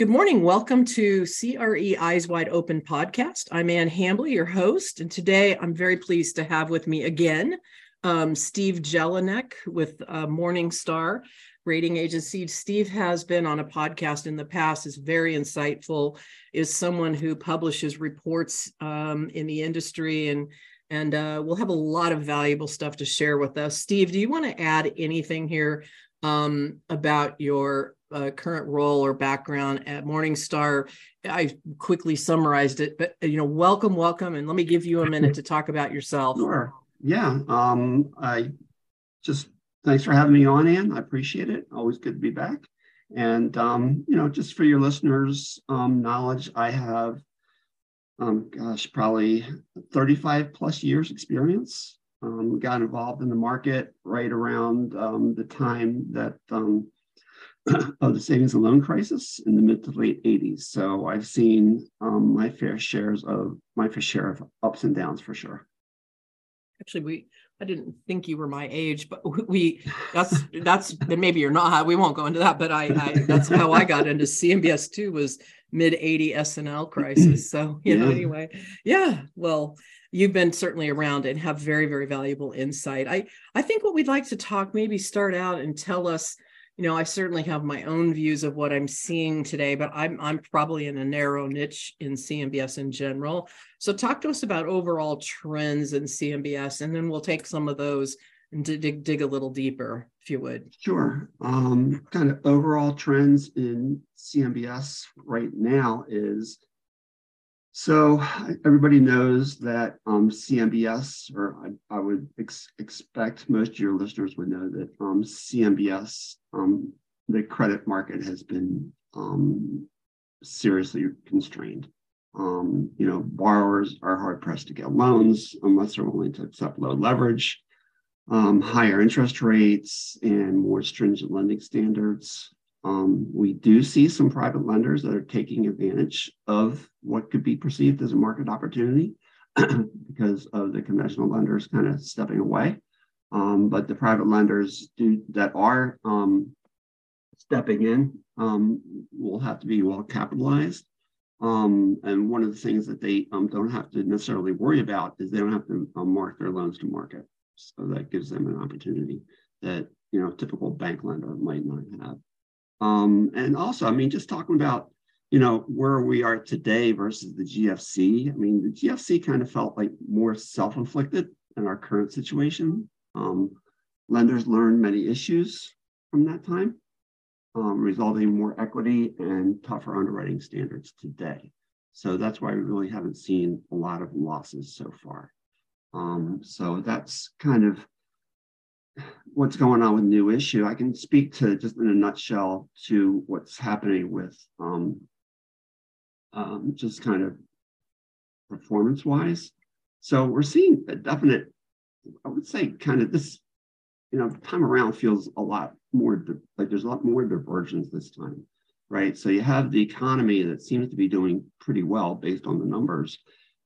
Good morning. Welcome to CRE Eyes Wide Open podcast. I'm Ann Hambley, your host, and today I'm very pleased to have with me again um, Steve Jellinek with uh, Morningstar Rating Agency. Steve has been on a podcast in the past, is very insightful, is someone who publishes reports um, in the industry and and uh, we'll have a lot of valuable stuff to share with us. Steve, do you want to add anything here um, about your uh, current role or background at Morningstar. I quickly summarized it, but you know, welcome, welcome, and let me give you a minute to talk about yourself. Sure. Yeah. Um, I just thanks for having me on, Ann. I appreciate it. Always good to be back. And um, you know, just for your listeners' um, knowledge, I have, um, gosh, probably 35 plus years experience. Um, got involved in the market right around um, the time that um, of the savings and loan crisis in the mid to late 80s. So I've seen um, my fair shares of my fair share of ups and downs for sure. Actually, we I didn't think you were my age, but we that's that's then maybe you're not. We won't go into that, but I, I that's how I got into CMBS too was mid 80 S&L crisis. So you yeah. know anyway, yeah. Well, you've been certainly around and have very very valuable insight. I I think what we'd like to talk maybe start out and tell us you know, I certainly have my own views of what I'm seeing today, but I'm I'm probably in a narrow niche in CMBS in general. So talk to us about overall trends in CMBS, and then we'll take some of those and dig dig a little deeper, if you would. Sure. Um, kind of overall trends in CMBS right now is so everybody knows that um, CMBS, or I, I would ex- expect most of your listeners would know that um, CMBS, um, the credit market has been um, seriously constrained. Um, you know, borrowers are hard pressed to get loans unless they're willing to accept low leverage, um, higher interest rates, and more stringent lending standards. Um, we do see some private lenders that are taking advantage of what could be perceived as a market opportunity because of the conventional lenders kind of stepping away. Um, but the private lenders do that are um, stepping in um, will have to be well capitalized. Um, and one of the things that they um, don't have to necessarily worry about is they don't have to mark their loans to market. So that gives them an opportunity that you know typical bank lender might not have. And also, I mean, just talking about, you know, where we are today versus the GFC. I mean, the GFC kind of felt like more self-inflicted in our current situation. Um, lenders learned many issues from that time, um, resulting in more equity and tougher underwriting standards today. So that's why we really haven't seen a lot of losses so far. Um, so that's kind of what's going on with new issue. I can speak to just in a nutshell to what's happening with um, um, just kind of performance wise. So we're seeing a definite, I would say, kind of this, you know, time around feels a lot more like there's a lot more divergence this time, right? So you have the economy that seems to be doing pretty well based on the numbers.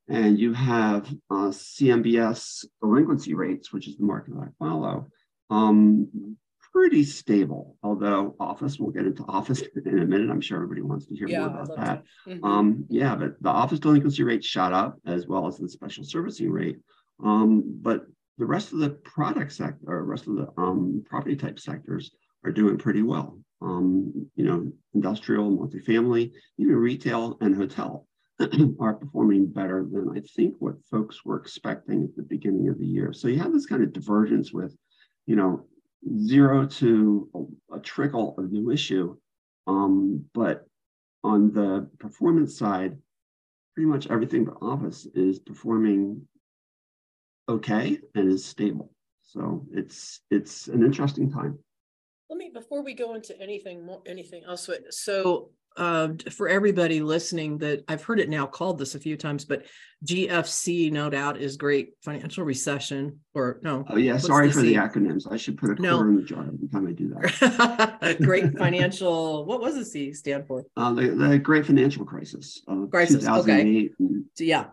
And you have uh, CMBS delinquency rates, which is the market that I follow, um, pretty stable. Although office, we'll get into office in a minute. I'm sure everybody wants to hear yeah, more about that. Mm-hmm. Um, yeah, but the office delinquency rate shot up as well as the special servicing rate. Um, but the rest of the product sector, or rest of the um, property type sectors are doing pretty well. Um, you know, industrial, multifamily, even retail and hotel are performing better than I think what folks were expecting at the beginning of the year. So you have this kind of divergence with you know, zero to a, a trickle of new issue. Um, but on the performance side, pretty much everything but office is performing okay and is stable. So it's it's an interesting time. Let me before we go into anything more anything else. So uh, for everybody listening that I've heard it now called this a few times, but GFC, no doubt, is great financial recession. Or no? Oh yeah, sorry the for C? the acronyms. I should put a quarter in the jar every time I do that. great financial. What was the C stand for? Uh, the, the Great Financial Crisis. Uh, crisis. Okay. yeah.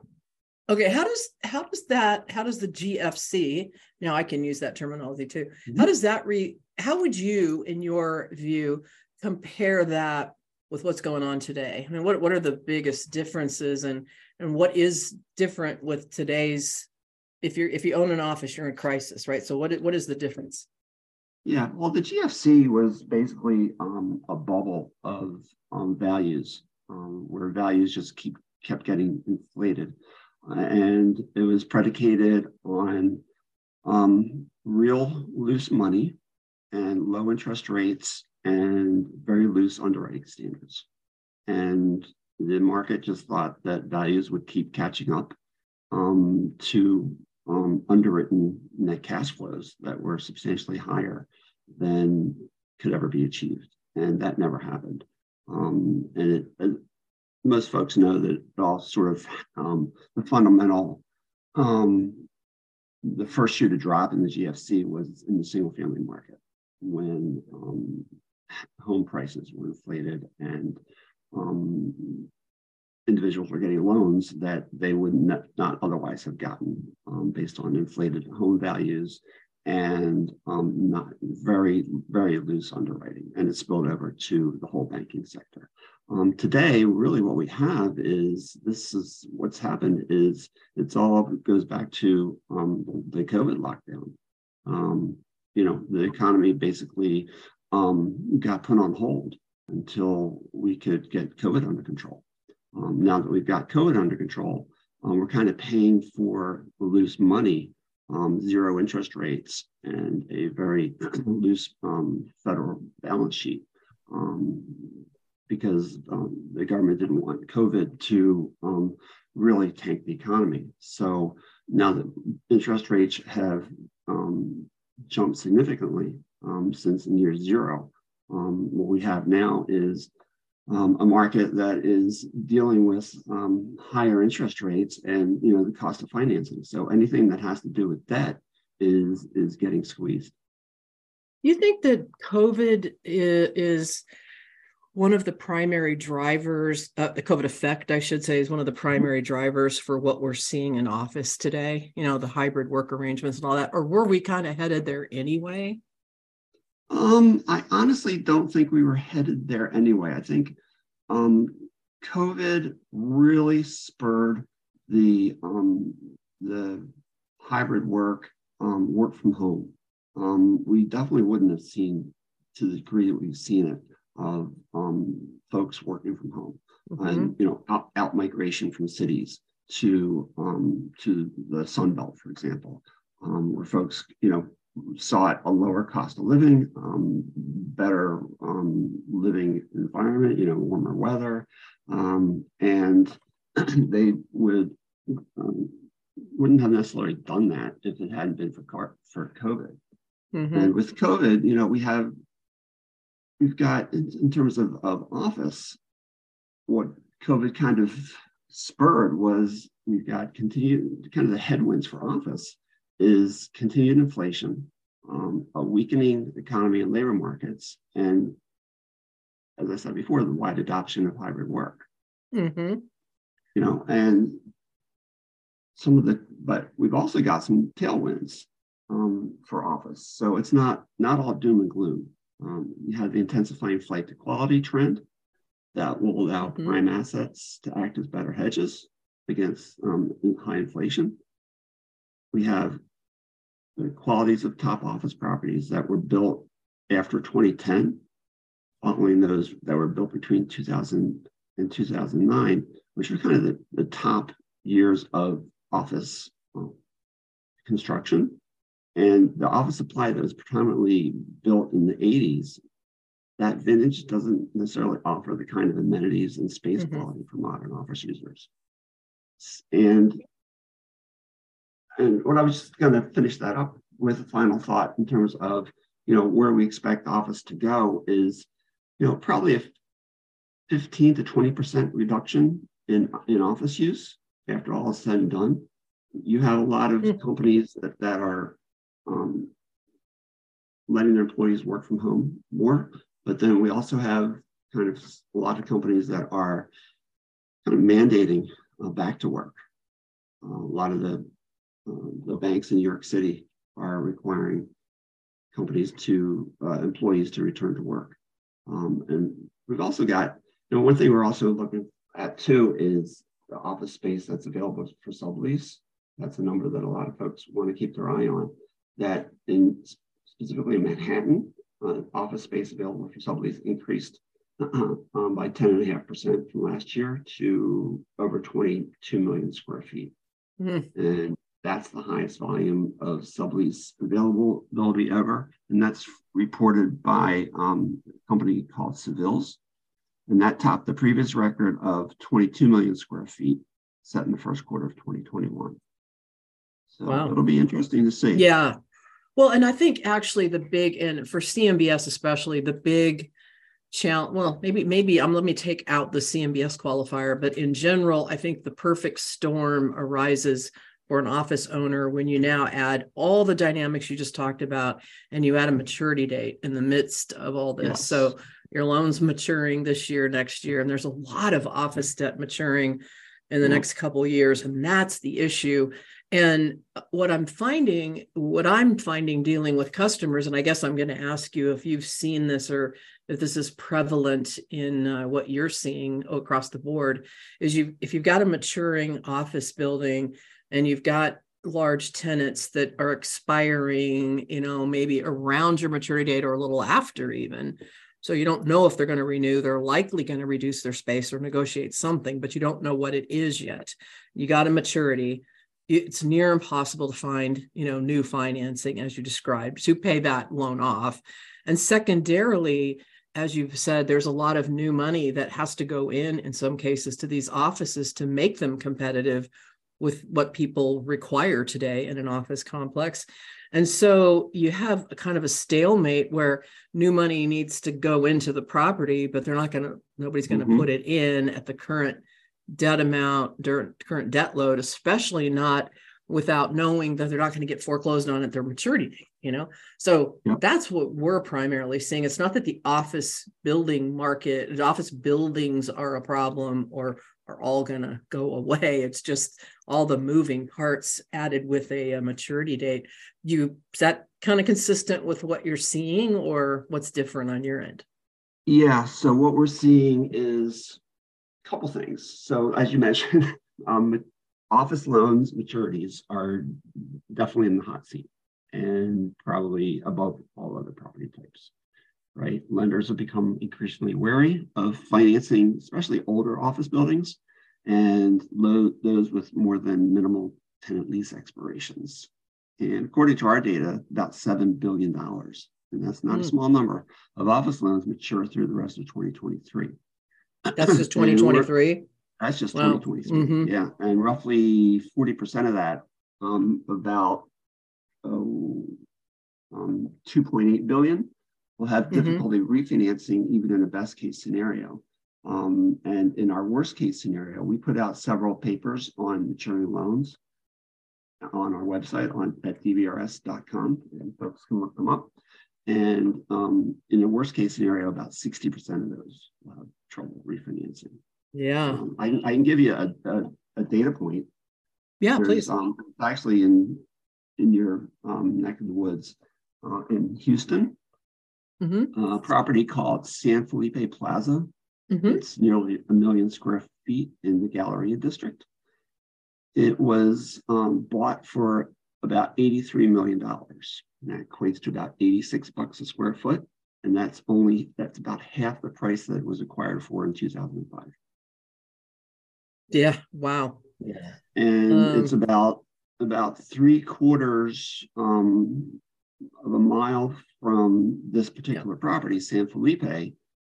Okay. How does how does that how does the GFC now I can use that terminology too. Mm-hmm. How does that re? How would you, in your view, compare that with what's going on today? I mean, what what are the biggest differences, and and what is different with today's? If you're if you own an office, you're in crisis, right? So what what is the difference? Yeah, well, the GFC was basically um, a bubble of um, values um, where values just keep kept getting inflated, and it was predicated on um, real loose money and low interest rates and very loose underwriting standards. And the market just thought that values would keep catching up um, to um, underwritten net cash flows that were substantially higher than could ever be achieved. And that never happened. Um, and it, most folks know that it all sort of um, the fundamental, um, the first shoe to drop in the GFC was in the single family market when um, home prices were inflated and um, individuals were getting loans that they would not, not otherwise have gotten um, based on inflated home values and um, not very, very loose underwriting. And it spilled over to the whole banking sector. Um, today, really what we have is this is what's happened is it's all goes back to um, the COVID lockdown. Um, you know, the economy basically um, got put on hold until we could get COVID under control. Um, now that we've got COVID under control, we're kind of paying for loose money, um, zero interest rates, and a very loose um, federal balance sheet um, because the government didn't want COVID to really tank the economy. So now that interest rates have jumped significantly, um, since near zero. Um, what we have now is um, a market that is dealing with um, higher interest rates and you know the cost of financing. So anything that has to do with debt is is getting squeezed. You think that COVID is one of the primary drivers, uh, the COVID effect, I should say, is one of the primary drivers for what we're seeing in office today, you know, the hybrid work arrangements and all that? Or were we kind of headed there anyway? Um, I honestly don't think we were headed there anyway. I think um, COVID really spurred the um, the hybrid work, um, work from home. Um, we definitely wouldn't have seen to the degree that we've seen it of um, folks working from home mm-hmm. and you know out, out, migration from cities to um, to the Sun Belt, for example, um, where folks you know sought a lower cost of living, um, better um, living environment, you know, warmer weather, um, and they would um, wouldn't have necessarily done that if it hadn't been for car- for COVID. Mm-hmm. And with COVID, you know, we have we've got in, in terms of, of office, what COVID kind of spurred was we've got continued kind of the headwinds for office is continued inflation, um, a weakening economy and labor markets, and as I said before, the wide adoption of hybrid work. Mm-hmm. You know, and some of the, but we've also got some tailwinds um, for office. So it's not not all doom and gloom. Um, you have the intensifying flight to quality trend that will allow mm-hmm. prime assets to act as better hedges against um, high inflation. We have the qualities of top office properties that were built after 2010, following those that were built between 2000 and 2009, which are kind of the, the top years of office uh, construction. And the office supply that was predominantly built in the 80s, that vintage doesn't necessarily offer the kind of amenities and space mm-hmm. quality for modern office users. And and what I was just going to finish that up with a final thought in terms of, you know, where we expect office to go is, you know, probably a 15 to 20% reduction in, in office use after all is said and done. You have a lot of mm. companies that, that are um, letting their employees work from home more, but then we also have kind of a lot of companies that are kind of mandating uh, back to work. Uh, a lot of the um, the banks in New York City are requiring companies to uh, employees to return to work. Um, and we've also got And one thing we're also looking at too is the office space that's available for sublease. That's a number that a lot of folks want to keep their eye on. That in specifically in Manhattan, uh, office space available for sublease increased um, by 10.5% from last year to over 22 million square feet. Mm. And that's the highest volume of sublease availability ever. And that's reported by um, a company called Savills. And that topped the previous record of 22 million square feet set in the first quarter of 2021. So wow. it'll be interesting to see. Yeah. Well, and I think actually the big, and for CMBS especially, the big challenge, well, maybe, maybe I'm, um, let me take out the CMBS qualifier, but in general, I think the perfect storm arises for an office owner when you now add all the dynamics you just talked about and you add a maturity date in the midst of all this. Yes. So your loan's maturing this year, next year, and there's a lot of office debt maturing in the mm-hmm. next couple years, and that's the issue. And what I'm finding, what I'm finding dealing with customers, and I guess I'm going to ask you if you've seen this or if this is prevalent in uh, what you're seeing across the board, is you if you've got a maturing office building and you've got large tenants that are expiring, you know, maybe around your maturity date or a little after even. So you don't know if they're going to renew. They're likely going to reduce their space or negotiate something, but you don't know what it is yet. You got a maturity. It's near impossible to find, you know, new financing as you described to pay that loan off. And secondarily, as you've said, there's a lot of new money that has to go in, in some cases, to these offices to make them competitive with what people require today in an office complex. And so you have a kind of a stalemate where new money needs to go into the property, but they're not going to, nobody's going to mm-hmm. put it in at the current debt amount, during current debt load, especially not without knowing that they're not going to get foreclosed on at their maturity date you know so yep. that's what we're primarily seeing it's not that the office building market office buildings are a problem or are all going to go away. It's just all the moving parts added with a, a maturity date. You is that kind of consistent with what you're seeing or what's different on your end? Yeah so what we're seeing is a couple things. So as you mentioned um, office loans maturities are definitely in the hot seat and probably above all other property types right lenders have become increasingly wary of financing especially older office buildings and lo- those with more than minimal tenant lease expirations. And according to our data, about $7 billion, and that's not mm. a hmm. small number, of office loans mature through the rest of 2023. That's just 2023? That's just wow. 2023. Mm-hmm. Yeah. And roughly 40% of that, um, about oh, um, 2.8 billion, will have mm-hmm. difficulty mm-hmm. refinancing even in a best case scenario. Um, and in our worst case scenario, we put out several papers on maturing loans on our website on at dbrs.com, and folks can look them up. And um, in the worst case scenario, about 60% of those will have trouble refinancing. Yeah. Um, I, I, can give you a, a, a data point. Yeah, There's, please. Um, actually in in your um, neck of the woods uh, in Houston, mm-hmm. a property called San Felipe Plaza Mm-hmm. It's nearly a million square feet in the Galleria district. It was um, bought for about $83 million. That equates to about 86 bucks a square foot. And that's only, that's about half the price that it was acquired for in 2005. Yeah. Wow. Yeah. And um, it's about, about three quarters um, of a mile from this particular yeah. property, San Felipe,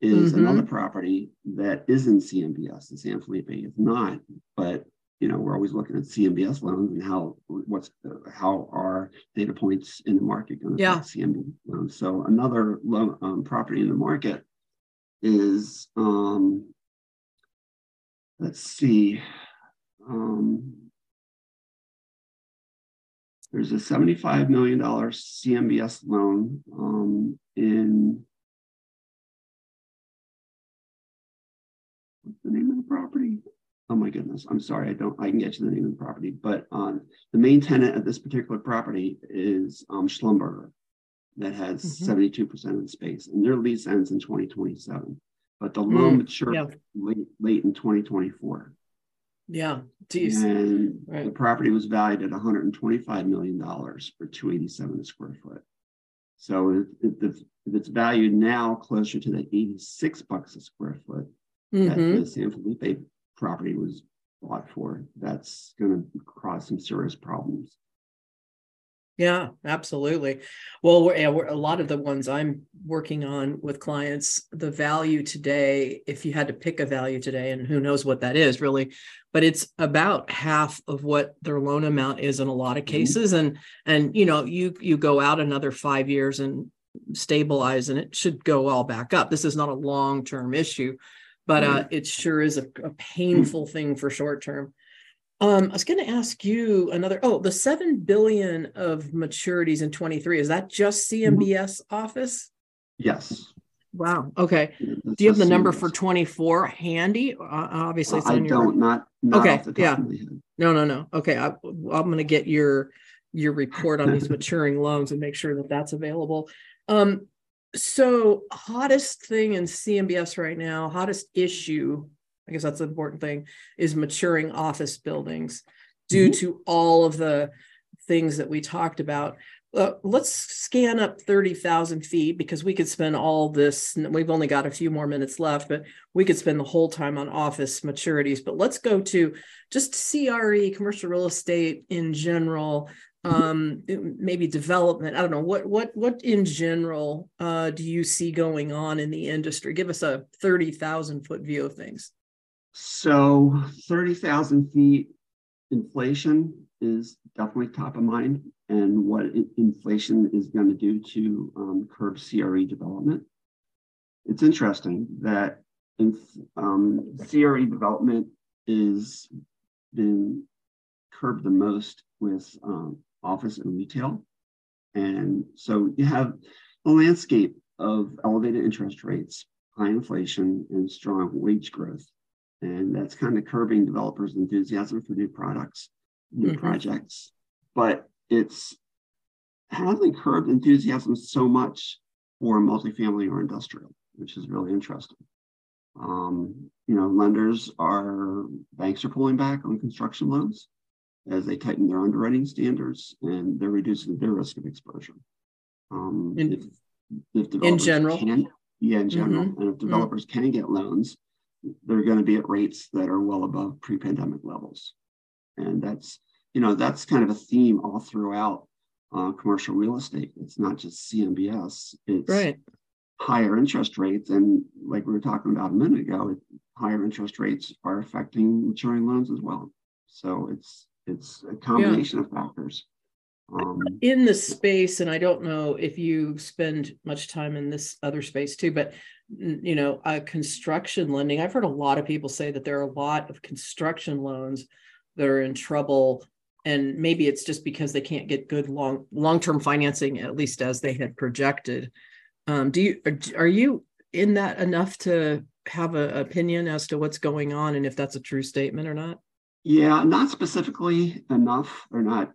is mm-hmm. another property that is in CMBS. The San Felipe is not, but you know we're always looking at CMBS loans and how what's the, how are data points in the market going to yeah. CMBS loans. So another loan um, property in the market is um, let's see. Um, there's a $75 million CMBS loan um, in what's the name of the property? Oh my goodness, I'm sorry, I don't, I can get you the name of the property, but um, the main tenant at this particular property is um, Schlumberger that has mm-hmm. 72% of the space and their lease ends in 2027. but the loan Mm, matured yeah. late, late in 2024. Yeah. Geez. And Right. the property was valued at 125 million dollars for 287 a square foot. So if, if, if it's valued now closer to the 86 bucks a square foot that Mhm. the San Felipe property was bought for, that's going to cause some serious problems. Yeah, absolutely. Well, we're, yeah, we're, a lot of the ones I'm working on with clients, the value today, if you had to pick a value today, and who knows what that is really, but it's about half of what their loan amount is in a lot of Mhm. cases. And and you know, you you go out another five years and stabilize, and it should go all back up. This is not a long term issue, but uh, it sure is a, a painful thing for short term. Um, I was going to ask you another. Oh, the seven billion of maturities in twenty three is that just CMBS office? Yes. Wow. Okay. That's Do you have the number for twenty four handy? Uh, obviously, it's I on your. don't, not, not Okay, off the top yeah. of my head. No, no, no. Okay, I, I'm going to get your your report on these maturing loans and make sure that that's available. Um, so hottest thing in CMBS right now, hottest issue, I guess that's the important thing, is maturing office buildings due Mhm. to all of the things that we talked about. Uh, let's scan up 30,000 feet because we could spend all this. We've only got a few more minutes left, but we could spend the whole time on office maturities. But let's go to just CRE, commercial real estate in general, um, maybe development. I don't know what what what in general uh, do you see going on in the industry? Give us a 30,000 foot view of things. So thirty thousand feet, inflation is definitely top of mind, and what inflation is going to do to um, curb CRE development. It's interesting that um, CRE development is been curbed the most with um, office and retail, and so you have a landscape of elevated interest rates, high inflation, and strong wage growth. And that's kind of curbing developers' enthusiasm for new products, new Mhm. projects. But it's hasn't curbed enthusiasm so much for multifamily or industrial, which is really interesting. Um, you know, lenders are banks are pulling back on construction loans as they tighten their underwriting standards and they're reducing their risk of exposure. Um, In- if, if developers general? can, yeah, in general, Mhm. and if developers can get loans, they're going to be at rates that are well above pre-pandemic levels, and that's you know that's kind of a theme all throughout uh, commercial real estate. It's not just CMBS; it's Right. higher interest rates, and like we were talking about a minute ago, it, higher interest rates are affecting maturing loans as well. So it's it's a combination of factors. Um, in the space, and I don't know if you spend much time in this other space too, but you know, uh, construction lending. I've heard a lot of people say that there are a lot of construction loans that are in trouble, and maybe it's just because they can't get good long long term financing, at least as they had projected. Um, do you are, are you in that enough to have an opinion as to what's going on and if that's a true statement or not? Yeah, not specifically enough or not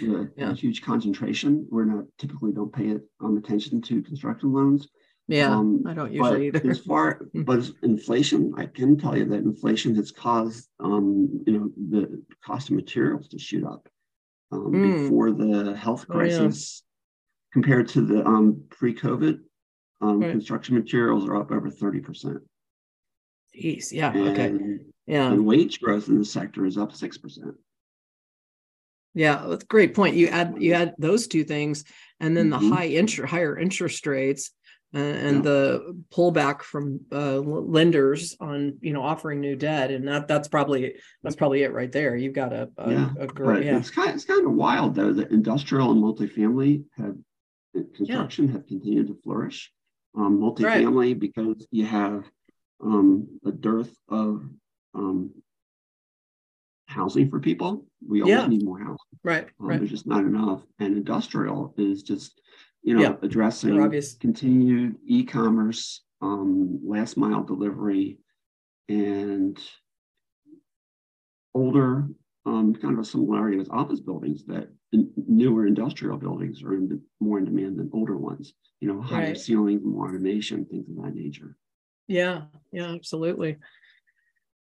Yeah. a huge concentration. We're not typically don't pay it um, attention to construction loans. Yeah, Um, I don't but usually either. As far but as inflation, I can tell you that inflation has caused um, you know the cost of materials to shoot up. Um, Mm. Before the health Oh, yeah. crisis, compared to the um, pre-COVID, um, Right. construction materials are up over thirty percent. Jeez, yeah, okay, yeah. and wage growth in the sector is up six percent. Yeah, that's a great point. You add you add those two things, and then Mhm. the high interest, higher interest rates, uh, and Yeah. the pullback from uh, lenders on you know offering new debt, and that that's probably that's probably it right there. You've got a, a, Yeah, a great yeah it's kind, it's kind of wild though that industrial and multifamily have uh, construction have continued to flourish. Um, multifamily because you have um, a dearth of um, housing for people. We always Yeah. need more housing. right Um, right There's just not enough. And industrial is just, you know, Yeah, addressing continued e-commerce, um, last mile delivery, and older, um, kind of a similarity with office buildings that in- newer industrial buildings are in, more in demand than older ones. You know, higher Right. ceilings, more automation, things of that nature. Yeah, yeah, absolutely.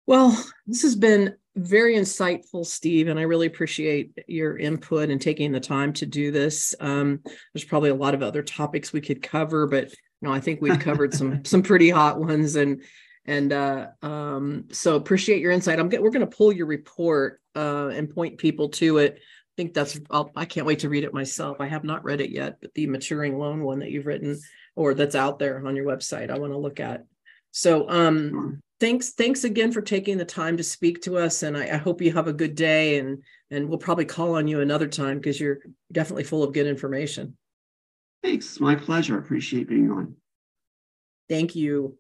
Well, this has been very insightful, Steve, and I really appreciate your input and taking the time to do this. Um, there's probably a lot of other topics we could cover, but you know, I think we've covered some some pretty hot ones, and and uh, um, so appreciate your insight. I'm get, we're going to pull your report uh, and point people to it. I think that's I'll, I can't wait to read it myself. I have not read it yet, but the maturing loan one that you've written or that's out there on your website, I want to look at. So um, thanks thanks again for taking the time to speak to us and I, I, hope you have a good day and and we'll probably call on you another time because you're definitely full of good information. Thanks. My pleasure. Appreciate being on. Thank you